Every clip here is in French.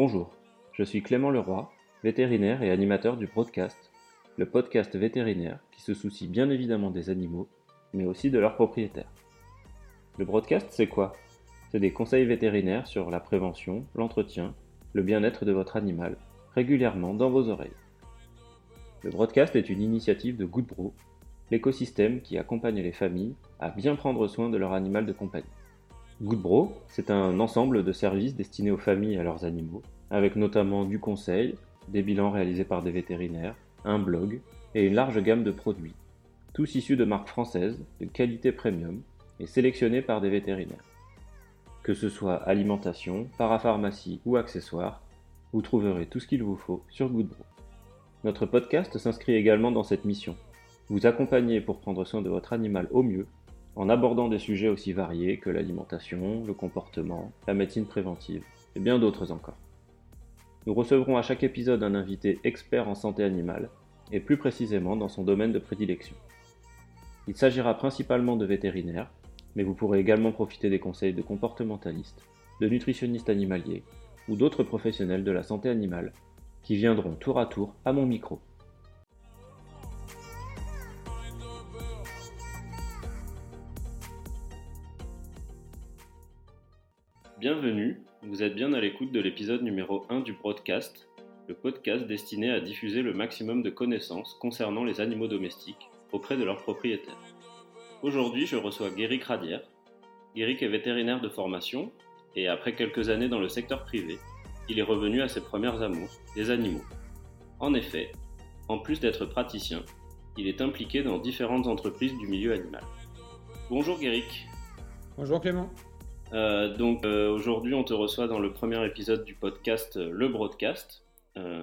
Bonjour, je suis Clément Leroy, vétérinaire et animateur du Broadcast, le podcast vétérinaire qui se soucie bien évidemment des animaux, mais aussi de leurs propriétaires. Le Broadcast, c'est quoi? C'est des conseils vétérinaires sur la prévention, l'entretien, le bien-être de votre animal, régulièrement dans vos oreilles. Le Broadcast est une initiative de Goodbro, l'écosystème qui accompagne les familles à bien prendre soin de leur animal de compagnie. Goodbro, c'est un ensemble de services destinés aux familles et à leurs animaux, avec notamment du conseil, des bilans réalisés par des vétérinaires, un blog et une large gamme de produits, tous issus de marques françaises de qualité premium et sélectionnés par des vétérinaires. Que ce soit alimentation, parapharmacie ou accessoires, vous trouverez tout ce qu'il vous faut sur Goodbro. Notre podcast s'inscrit également dans cette mission, vous accompagner pour prendre soin de votre animal au mieux en abordant des sujets aussi variés que l'alimentation, le comportement, la médecine préventive et bien d'autres encore. Nous recevrons à chaque épisode un invité expert en santé animale et plus précisément dans son domaine de prédilection. Il s'agira principalement de vétérinaires, mais vous pourrez également profiter des conseils de comportementalistes, de nutritionnistes animaliers ou d'autres professionnels de la santé animale qui viendront tour à tour à mon micro. Bienvenue, vous êtes bien à l'écoute de l'épisode numéro 1 du podcast, le podcast destiné à diffuser le maximum de connaissances concernant les animaux domestiques auprès de leurs propriétaires. Aujourd'hui, je reçois Guéric Radière. Guéric est vétérinaire de formation et après quelques années dans le secteur privé, il est revenu à ses premières amours, les animaux. En effet, en plus d'être praticien, il est impliqué dans différentes entreprises du milieu animal. Bonjour Guéric. Bonjour Clément. Euh, donc euh, aujourd'hui, on te reçoit dans le premier épisode du podcast euh, Le Broadcast.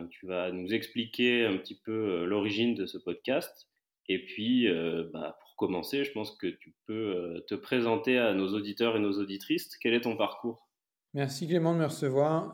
tu vas nous expliquer un petit peu l'origine de ce podcast. Et puis, bah, pour commencer, je pense que tu peux te présenter à nos auditeurs et nos auditrices. Quel est ton parcours? Merci Clément de me recevoir.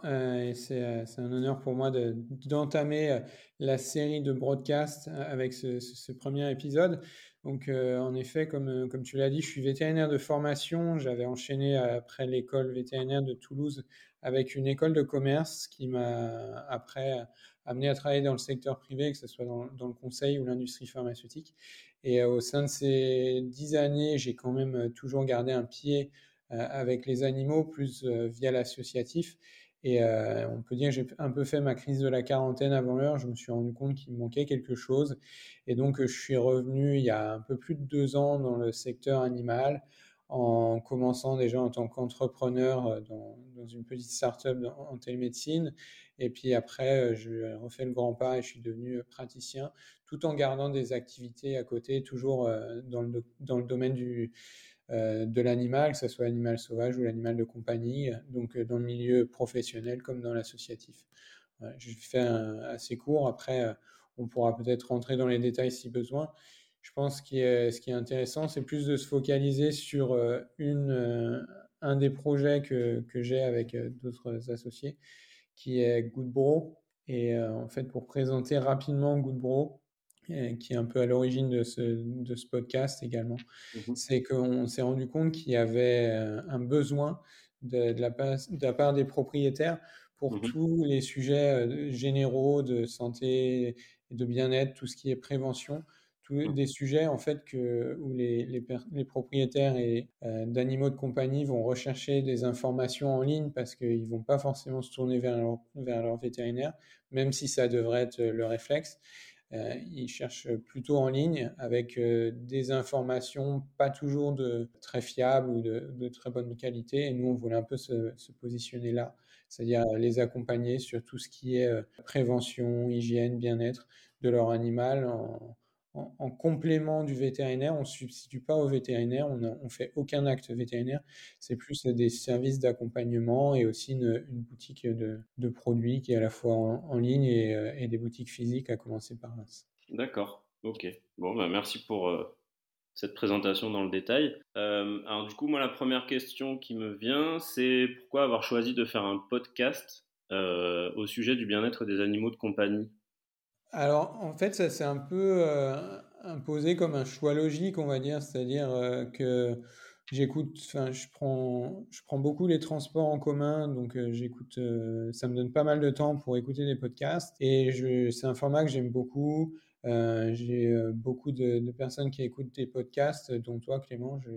c'est un honneur pour moi d'entamer la série de broadcasts avec ce premier épisode. Donc, euh, en effet, comme, euh, comme tu l'as dit, je suis vétérinaire de formation. J'avais enchaîné après l'école vétérinaire de Toulouse avec une école de commerce qui m'a après amené à travailler dans le secteur privé, que ce soit dans, dans le conseil ou l'industrie pharmaceutique. Et euh, au sein de ces dix années, j'ai quand même toujours gardé un pied avec les animaux, plus via l'associatif. Et euh, on peut dire que j'ai un peu fait ma crise de la quarantaine avant l'heure. Je me suis rendu compte qu'il manquait quelque chose. Et donc, je suis revenu il y a un peu plus de deux ans dans le secteur animal, en commençant déjà en tant qu'entrepreneur euh, dans, une petite start-up en télémédecine. Et puis après, euh, je refais le grand pas et je suis devenu praticien, tout en gardant des activités à côté, toujours dans le, dans le domaine du de l'animal, que ce soit l'animal sauvage ou l'animal de compagnie, donc euh, dans le milieu professionnel comme dans l'associatif. je fais assez court, après euh, on pourra peut-être rentrer dans les détails si besoin. Je pense que ce qui est intéressant, c'est plus de se focaliser sur un des projets que, que j'ai avec d'autres associés, qui est Goodbro. Et en fait, pour présenter rapidement Goodbro, qui est un peu à l'origine de ce, de ce, podcast également, mmh c'est qu'on s'est rendu compte qu'il y avait euh, un besoin de, de, la, de, la, part des propriétaires pour mmh tous les sujets euh, généraux de santé et de bien-être, tout ce qui est prévention, tous mmh. des sujets en fait que, où les, les, les propriétaires et, euh, d'animaux de compagnie vont rechercher des informations en ligne parce qu'ils ne vont pas forcément se tourner vers leur, vers leur vétérinaire, même si ça devrait être le réflexe. Euh, ils cherchent plutôt en ligne avec euh, des informations pas toujours de très fiables ou de, très bonne qualité. Et nous, on voulait un peu se, positionner là, c'est-à-dire les accompagner sur tout ce qui est euh, prévention, hygiène, bien-être de leur animal en, complément du vétérinaire, on ne substitue pas au vétérinaire, on ne fait aucun acte vétérinaire, c'est plus des services d'accompagnement et aussi une, boutique de, produits qui est à la fois en, ligne euh, et, des boutiques physiques, à commencer par Reims. D'accord, ok. Bon, bah merci pour euh, cette présentation dans le détail. Euh, alors du coup, moi, la première question qui me vient, c'est pourquoi avoir choisi de faire un podcast au sujet du bien-être des animaux de compagnie? Alors, en fait, ça s'est un peu euh, imposé comme un choix logique, on va dire. C'est-à-dire euh, que j'écoute, enfin, je prends, je prends beaucoup les transports en commun, donc j'écoute, ça me donne pas mal de temps pour écouter des podcasts. Et c'est un format que j'aime beaucoup. j'ai beaucoup de, personnes qui écoutent des podcasts, dont toi, Clément, je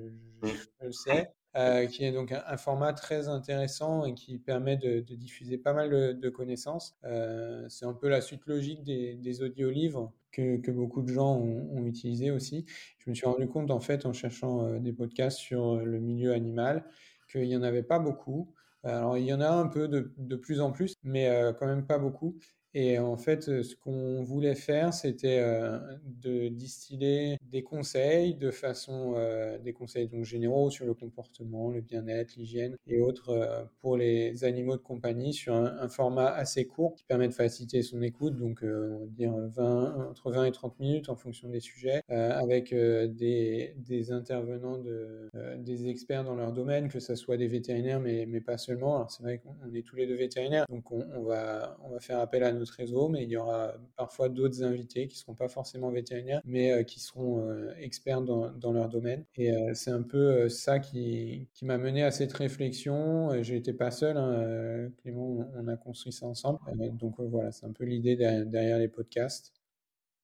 le sais. Euh, qui est donc un, format très intéressant et qui permet de, diffuser pas mal de, connaissances. Euh, c'est un peu la suite logique des, des audiolivres que, beaucoup de gens ont, utilisé aussi. Je me suis rendu compte en fait en cherchant euh, des podcasts sur le milieu animal qu'il n'y en avait pas beaucoup. Alors il y en a un peu de, de plus en plus, mais quand même pas beaucoup. Et en fait, euh, ce qu'on voulait faire, c'était euh, de distiller des conseils de façon, euh, des conseils donc généraux sur le comportement, le bien-être, l'hygiène et autres pour les animaux de compagnie sur un, format assez court qui permet de faciliter son écoute, donc on va dire 20, entre 20 et 30 minutes en fonction des sujets, avec des, des, intervenants, de, des experts dans leur domaine, que ce soit des vétérinaires, mais, mais pas seulement. Alors c'est vrai qu'on est tous les deux vétérinaires, donc on, on, va, on va faire appel à nos réseau, mais il y aura parfois d'autres invités qui ne seront pas forcément vétérinaires, mais euh, qui seront euh, experts dans, leur domaine. Et euh, c'est un peu ça qui, qui m'a mené à cette réflexion. Je n'étais pas seul, hein, Clément, on a construit ça ensemble. donc voilà, c'est un peu l'idée derrière, les podcasts.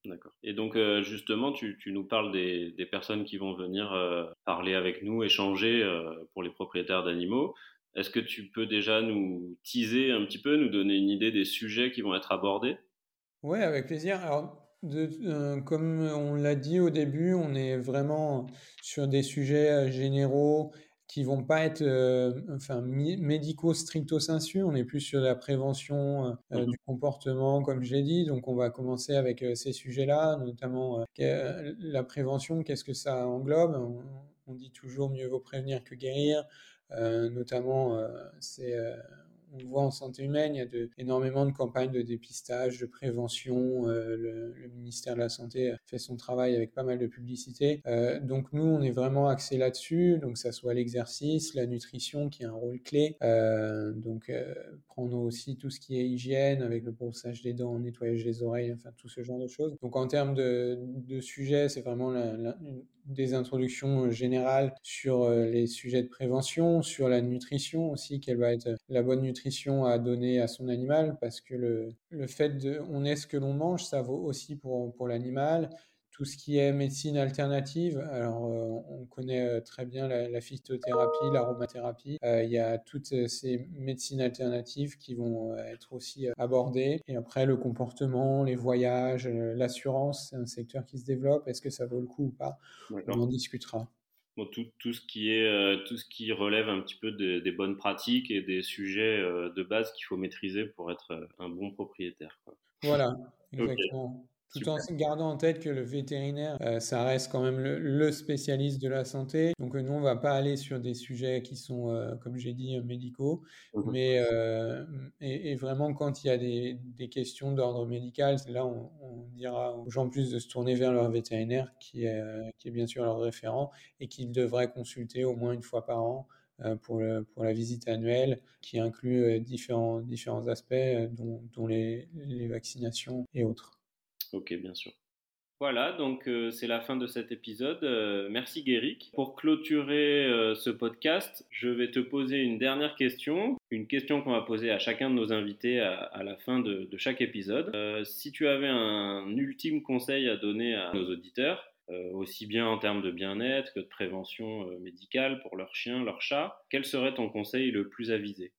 D'accord. Et donc justement, tu, tu, nous parles des, des, personnes qui vont venir parler avec nous, échanger pour les propriétaires d'animaux. Est-ce que tu peux déjà nous teaser un petit peu, nous donner une idée des sujets qui vont être abordés? Oui, avec plaisir. Alors, euh, comme on l'a dit au début, on est vraiment sur des sujets euh, généraux qui vont pas être euh, enfin, médicaux stricto sensu. On est plus sur la prévention mmh du comportement, comme je l'ai dit. Donc, on va commencer avec ces sujets-là, notamment la prévention. Qu'est-ce que ça englobe? On, dit toujours mieux vaut prévenir que guérir. Euh, notamment, euh, c'est euh, on voit en santé humaine, il y a de, énormément de campagnes de dépistage, de prévention. le, ministère de la Santé fait son travail avec pas mal de publicité. donc nous, on est vraiment axé là-dessus. Donc ça soit l'exercice, la nutrition qui a un rôle clé. donc prendre aussi tout ce qui est hygiène avec le brossage des dents, nettoyage des oreilles, enfin tout ce genre de choses. Donc en termes de, sujets, c'est vraiment la, des introductions euh, générales sur euh, les sujets de prévention, sur la nutrition aussi, quelle va être la bonne nutrition à donner à son animal, parce que le, le fait de on est ce que l'on mange, ça vaut aussi pour, pour l'animal tout ce qui est médecine alternative, alors euh, on connaît très bien la, phytothérapie, l'aromathérapie. il y a toutes ces médecines alternatives qui vont être aussi abordées. Et après, le comportement, les voyages, l'assurance, c'est un secteur qui se développe. Est-ce que ça vaut le coup ou pas? On en discutera. Bon, tout, tout, ce qui est, tout ce qui relève un petit peu des bonnes pratiques et des sujets de base qu'il faut maîtriser pour être un bon propriétaire. Voilà, exactement. Tout en gardant en tête que le vétérinaire, euh, ça reste quand même le, spécialiste de la santé. Donc euh, nous, on va pas aller sur des sujets qui sont, euh, comme j'ai dit, médicaux, mmh mais et, vraiment quand il y a des, des questions d'ordre médical, là on, on, dira aux gens plus de se tourner vers leur vétérinaire, qui est, qui est bien sûr leur référent et qu'ils devraient consulter au moins une fois par an. Pour, le, pour, la visite annuelle qui inclut différents, différents aspects, dont, dont les, les vaccinations et autres. Ok, bien sûr. Voilà, donc euh, c'est la fin de cet épisode. Euh, merci Guéric. Pour clôturer euh, ce podcast, je vais te poser une dernière question, une question qu'on va poser à chacun de nos invités à, la fin de, de chaque épisode. si tu avais un ultime conseil à donner à nos auditeurs, aussi bien en termes de bien-être que de prévention médicale pour leurs chiens, leurs chats, quel serait ton conseil le plus avisé?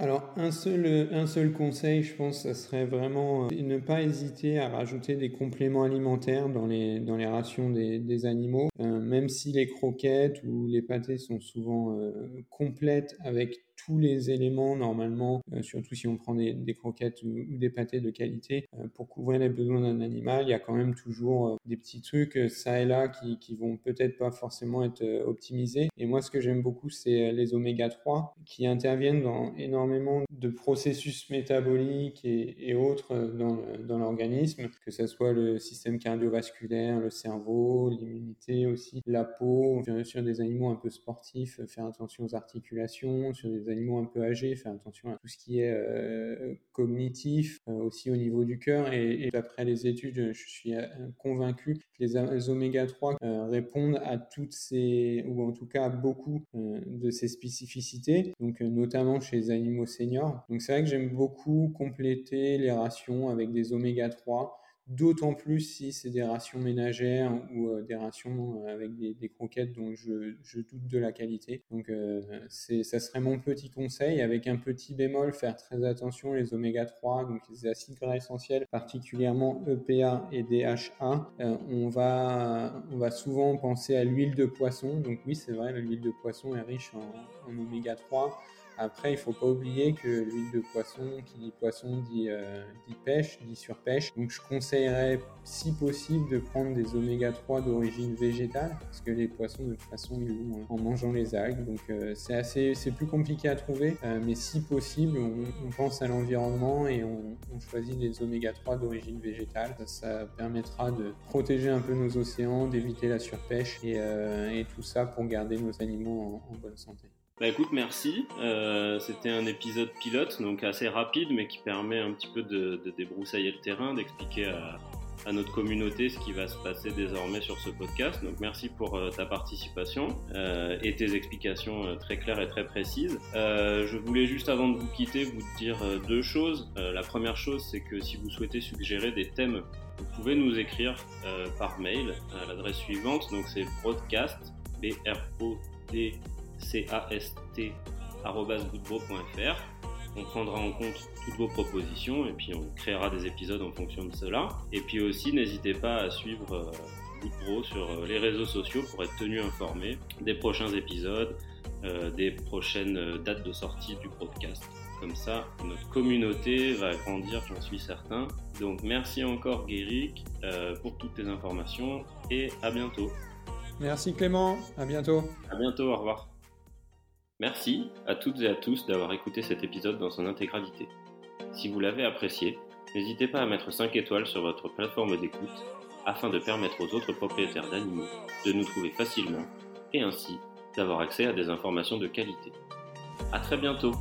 Alors, un seul, un seul conseil, je pense, ça serait vraiment euh, ne pas hésiter à rajouter des compléments alimentaires dans les, dans les rations des, des animaux, euh, même si les croquettes ou les pâtés sont souvent euh, complètes avec tous les éléments normalement, euh, surtout si on prend des, croquettes ou, des pâtés de qualité, euh, pour couvrir les besoins d'un animal. Il y a quand même toujours euh, des petits trucs ça et là qui, qui vont peut-être pas forcément être optimisés. Et moi, ce que j'aime beaucoup, c'est les oméga 3 qui interviennent dans énormément de processus métaboliques et, autres dans, l'organisme, que ce soit le système cardiovasculaire, le cerveau, l'immunité aussi, la peau, sur des animaux un peu sportifs, faire attention aux articulations, sur des animaux un peu âgés, faire attention à tout ce qui est cognitif, aussi au niveau du cœur. Et, d'après les études, je suis convaincu que les, oméga 3 répondent à toutes ces, ou en tout cas à beaucoup de ces spécificités, donc notamment chez les animaux seniors. Donc c'est vrai que j'aime beaucoup compléter les rations avec des oméga 3 D'autant plus si c'est des rations ménagères ou euh, des rations euh, avec des, croquettes dont je, doute de la qualité. Donc euh, ça serait mon petit conseil, avec un petit bémol, faire très attention les oméga 3, donc les acides gras essentiels, particulièrement EPA et DHA. on, va, on va souvent penser à l'huile de poisson. Donc oui, c'est vrai, l'huile de poisson est riche en, en oméga 3. Après, il faut pas oublier que l'huile de poisson, qui dit poisson, dit, euh, pêche, dit surpêche. Donc, je conseillerais, si possible, de prendre des oméga 3 d'origine végétale, parce que les poissons, de toute façon, ils vont en mangeant les algues. Donc, euh, c'est assez, c'est plus compliqué à trouver, euh, mais si possible, on, pense à l'environnement et on, choisit des oméga 3 d'origine végétale. Ça, permettra de protéger un peu nos océans, d'éviter la surpêche et, tout ça pour garder nos animaux en bonne santé. Bah écoute, merci. Euh, c'était un épisode pilote, donc assez rapide, mais qui permet un petit peu de, débroussailler le terrain, d'expliquer à, notre communauté ce qui va se passer désormais sur ce podcast. Donc merci pour euh, ta participation euh, et tes explications très claires et très précises. je voulais juste avant de vous quitter vous dire deux choses. la première chose, c'est que si vous souhaitez suggérer des thèmes, vous pouvez nous écrire par mail à l'adresse suivante. Donc c'est broadcast b r o d cast.goodbro.fr. On prendra en compte toutes vos propositions et puis on créera des épisodes en fonction de cela. Et puis aussi, n'hésitez pas à suivre euh, Goodbro sur euh, les réseaux sociaux pour être tenu informé des prochains épisodes, euh, des prochaines dates de sortie du podcast. Comme ça, notre communauté va grandir, j'en suis certain. Donc merci encore Guéric pour toutes tes informations et à bientôt. Merci Clément, à bientôt. À bientôt, au revoir. Merci à toutes et à tous d'avoir écouté cet épisode dans son intégralité. Si vous l'avez apprécié, n'hésitez pas à mettre 5 étoiles sur votre plateforme d'écoute afin de permettre aux autres propriétaires d'animaux de nous trouver facilement et ainsi d'avoir accès à des informations de qualité. A très bientôt